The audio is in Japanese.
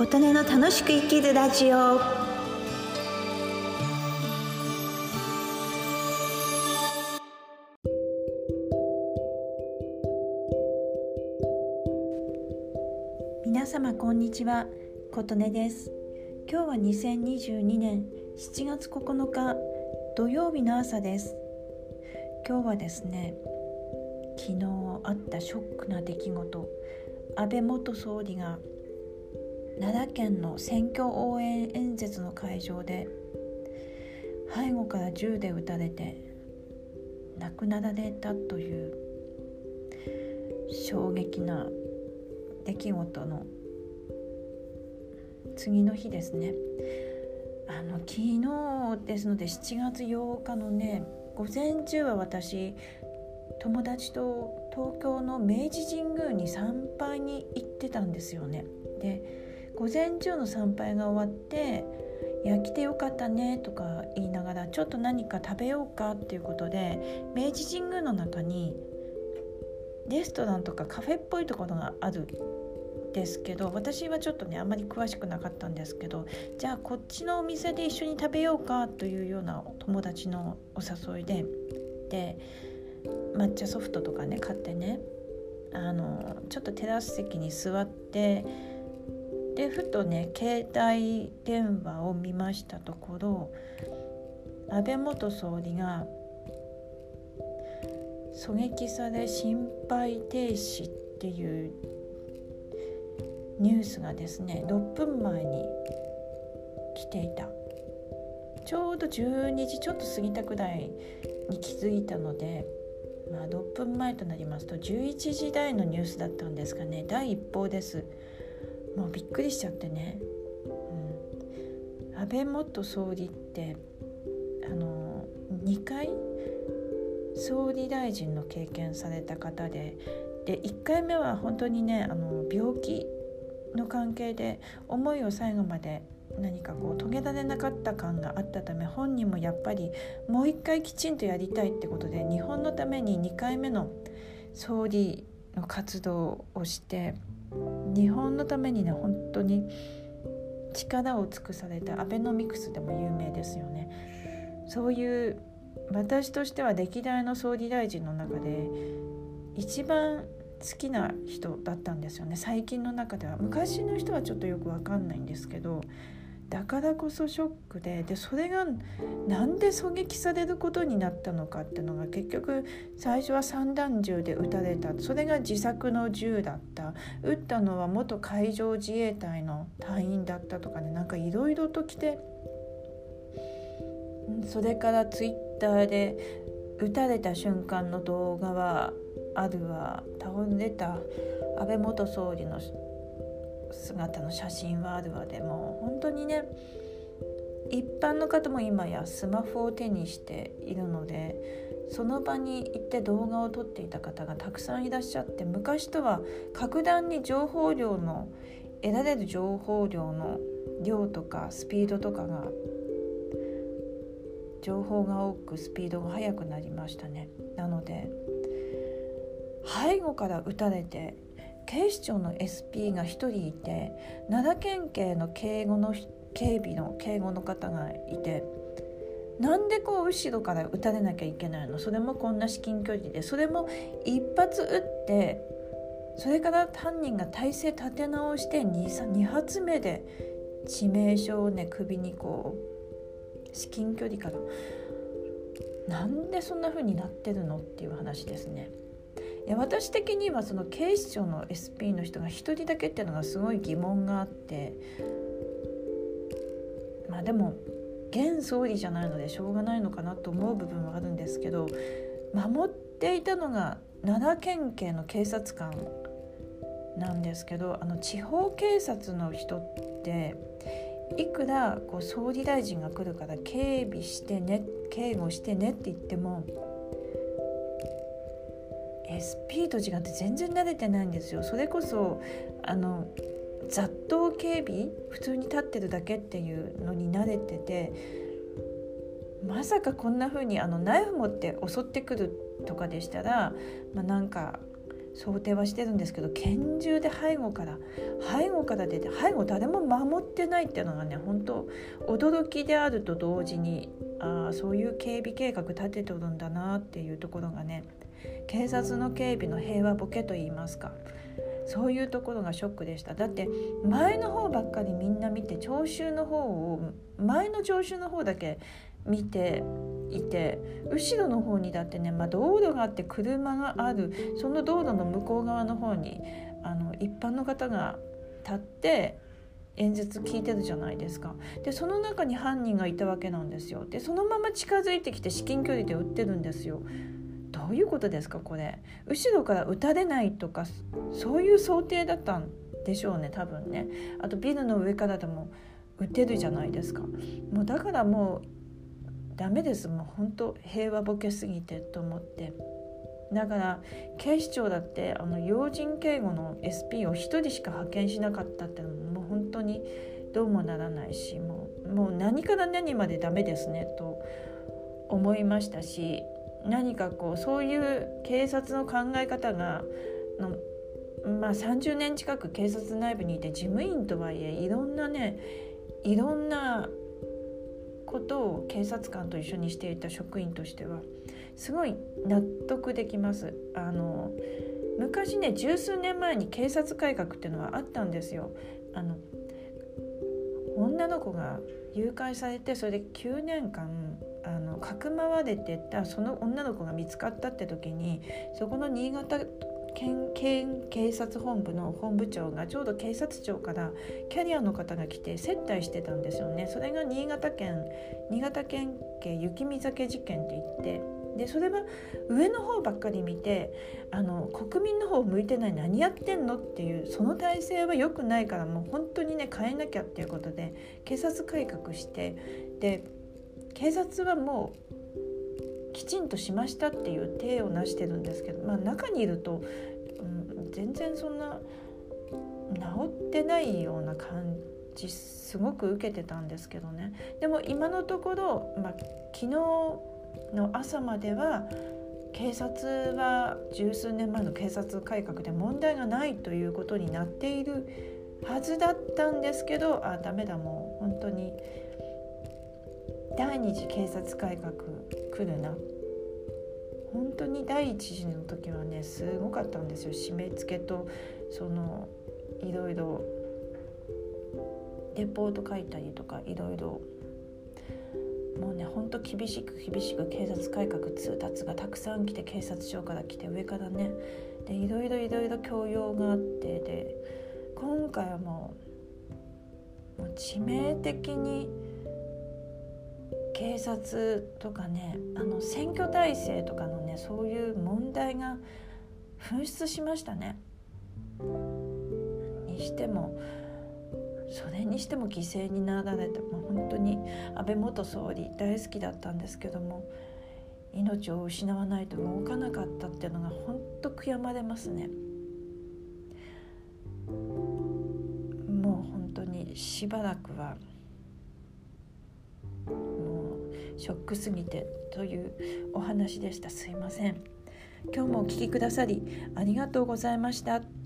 琴音の楽しく生きるラジオ。皆様こんにちは。琴音です。今日は2022年7月9日土曜日の朝です。今日はですね昨日あったショックな出来事。安倍元総理が奈良県の選挙応援演説の会場で背後から銃で撃たれて亡くなられたという衝撃な出来事の次の日ですねあの昨日ですので7月8日のね午前中は私友達と東京の明治神宮に参拝に行ってたんですよね。で午前中の参拝が終わって「いや来てよかったね」とか言いながらちょっと何か食べようかっていうことで明治神宮の中にレストランとかカフェっぽいところがあるんですけど私はちょっとねあんまり詳しくなかったんですけどじゃあこっちのお店で一緒に食べようかというような友達のお誘いでで抹茶ソフトとかね買ってねあのちょっとテラス席に座ってでふとね携帯電話を見ましたところ安倍元総理が狙撃され心肺停止っていうニュースがですね6分前に来ていた。ちょうど12時ちょっと過ぎたくらいに気づいたのでまあ、6分前となりますと11時台のニュースだったんですかね。第一報です。もうびっくりしちゃってね、うん、安倍元総理ってあの2回総理大臣の経験された方でで1回目は本当にねあの病気の関係で思いを最後まで何かこう遂げられなかった感があったため本人もやっぱりもう一回きちんとやりたいってことで日本のために2回目の総理の活動をして日本のためにね本当に力を尽くされたアベノミクスでも有名ですよね。そういう私としては歴代の総理大臣の中で一番好きな人だったんですよね最近の中では昔の人はちょっとよく分かんないんですけどだからこそショックででそれがなんで狙撃されることになったのかっていうのが結局最初は散弾銃で撃たれた。それが自作の銃だった。撃ったのは元海上自衛隊の隊員だったとかね。なんかいろいろと来てそれからツイッターで撃たれた瞬間の動画はあるわ。倒れた安倍元総理の姿の写真はあるわでも本当にね一般の方も今やスマホを手にしているのでその場に行って動画を撮っていた方がたくさんいらっしゃって昔とは格段に情報量の得られる情報量の量とかスピードとかが情報が多くスピードが速くなりましたね。なので背後から撃たれて警視庁の SP が1人いて奈良県警の警護の警備の警護の方がいてなんでこう後ろから撃たれなきゃいけないの？それもこんな至近距離で。それも一発撃ってそれから犯人が体勢立て直して 2, 2発目で致命傷をね首にこう至近距離から。なんでそんな風になってるの？っていう話ですね。私的にはその警視庁の SP の人が1人だけっていうのがすごい疑問があってまあでも現総理じゃないのでしょうがないのかなと思う部分はあるんですけど守っていたのが奈良県警の警察官なんですけどあの地方警察の人っていくらこう総理大臣が来るから警備してね警護してねって言っても SP と違って全然慣れてないんですよ。それこそあの雑踏警備普通に立ってるだけっていうのに慣れててまさかこんな風にあのナイフ持って襲ってくるとかでしたら、まあ、なんか想定はしてるんですけど拳銃で背後から背後から出て背後誰も守ってないっていうのがね本当驚きであると同時にあそういう警備計画立ててるんだなっていうところがね警察の警備の平和ボケといいますか。そういうところがショックでした。だって前の方ばっかりみんな見て聴衆の方を前の聴衆の方だけ見ていて後ろの方にだってね、まあ、道路があって車があるその道路の向こう側の方にあの一般の方が立って演説聞いてるじゃないですか。でその中に犯人がいたわけなんですよ。でそのまま近づいてきて至近距離で撃ってるんですよ。ういうことですかこれ？後ろから撃たれないとかそういう想定だったんでしょうね多分ね。あとビルの上からでも撃てるじゃないですか。もうだからもうダメです。もう本当平和ボケすぎてと思って。だから警視庁だってあの要人警護の SP を1人しか派遣しなかったってのももう本当にどうもならないしもうもう何から何までダメですねと思いましたし何かこうそういう警察の考え方がのまあ30年近く警察内部にいて事務員とはいえいろんなねいろんなことを警察官と一緒にしていた職員としてはすごい納得できます。あの昔ね十数年前に警察改革っていうのはあったんですよ。あの女の子が誘拐されてそれで9年間あのかくまわれてたその女の子が見つかったって時にそこの新潟県県警察本部の本部長がちょうど警察庁からキャリアの方が来て接待してたんですよね。それが新潟県新潟県警雪見酒事件って言ってでそれは上の方ばっかり見てあの国民の方向いてない何やってんのっていうその体制は良くないからもう本当にね変えなきゃっていうことで警察改革してで警察はもうきちんとしましたっていう体を成してるんですけど、まあ、中にいると、うん、全然そんな治ってないような感じすごく受けてたんですけどね。でも今のところ、まあ、昨日の朝までは警察は十数年前の警察改革で問題がないということになっているはずだったんですけどあダメだもう本当に。第二次警察改革来るな。本当に第一次の時はねすごかったんですよ。締め付けとそのいろいろレポート書いたりとかいろいろもうねほんと厳しく厳しく警察改革通達がたくさん来て警察庁から来て上からねでいろいろいろいろ教養があってで今回はもうもう致命的に警察とかねあの選挙体制とかのねそういう問題が噴出しましたね。にしてもそれにしても犠牲になられた、まあ、本当に安倍元総理大好きだったんですけども命を失わないと動かなかったっていうのが本当悔やまれますね。もう本当にしばらくはもうショックすぎてというお話でしたすいません今日もお聴きくださりありがとうございました。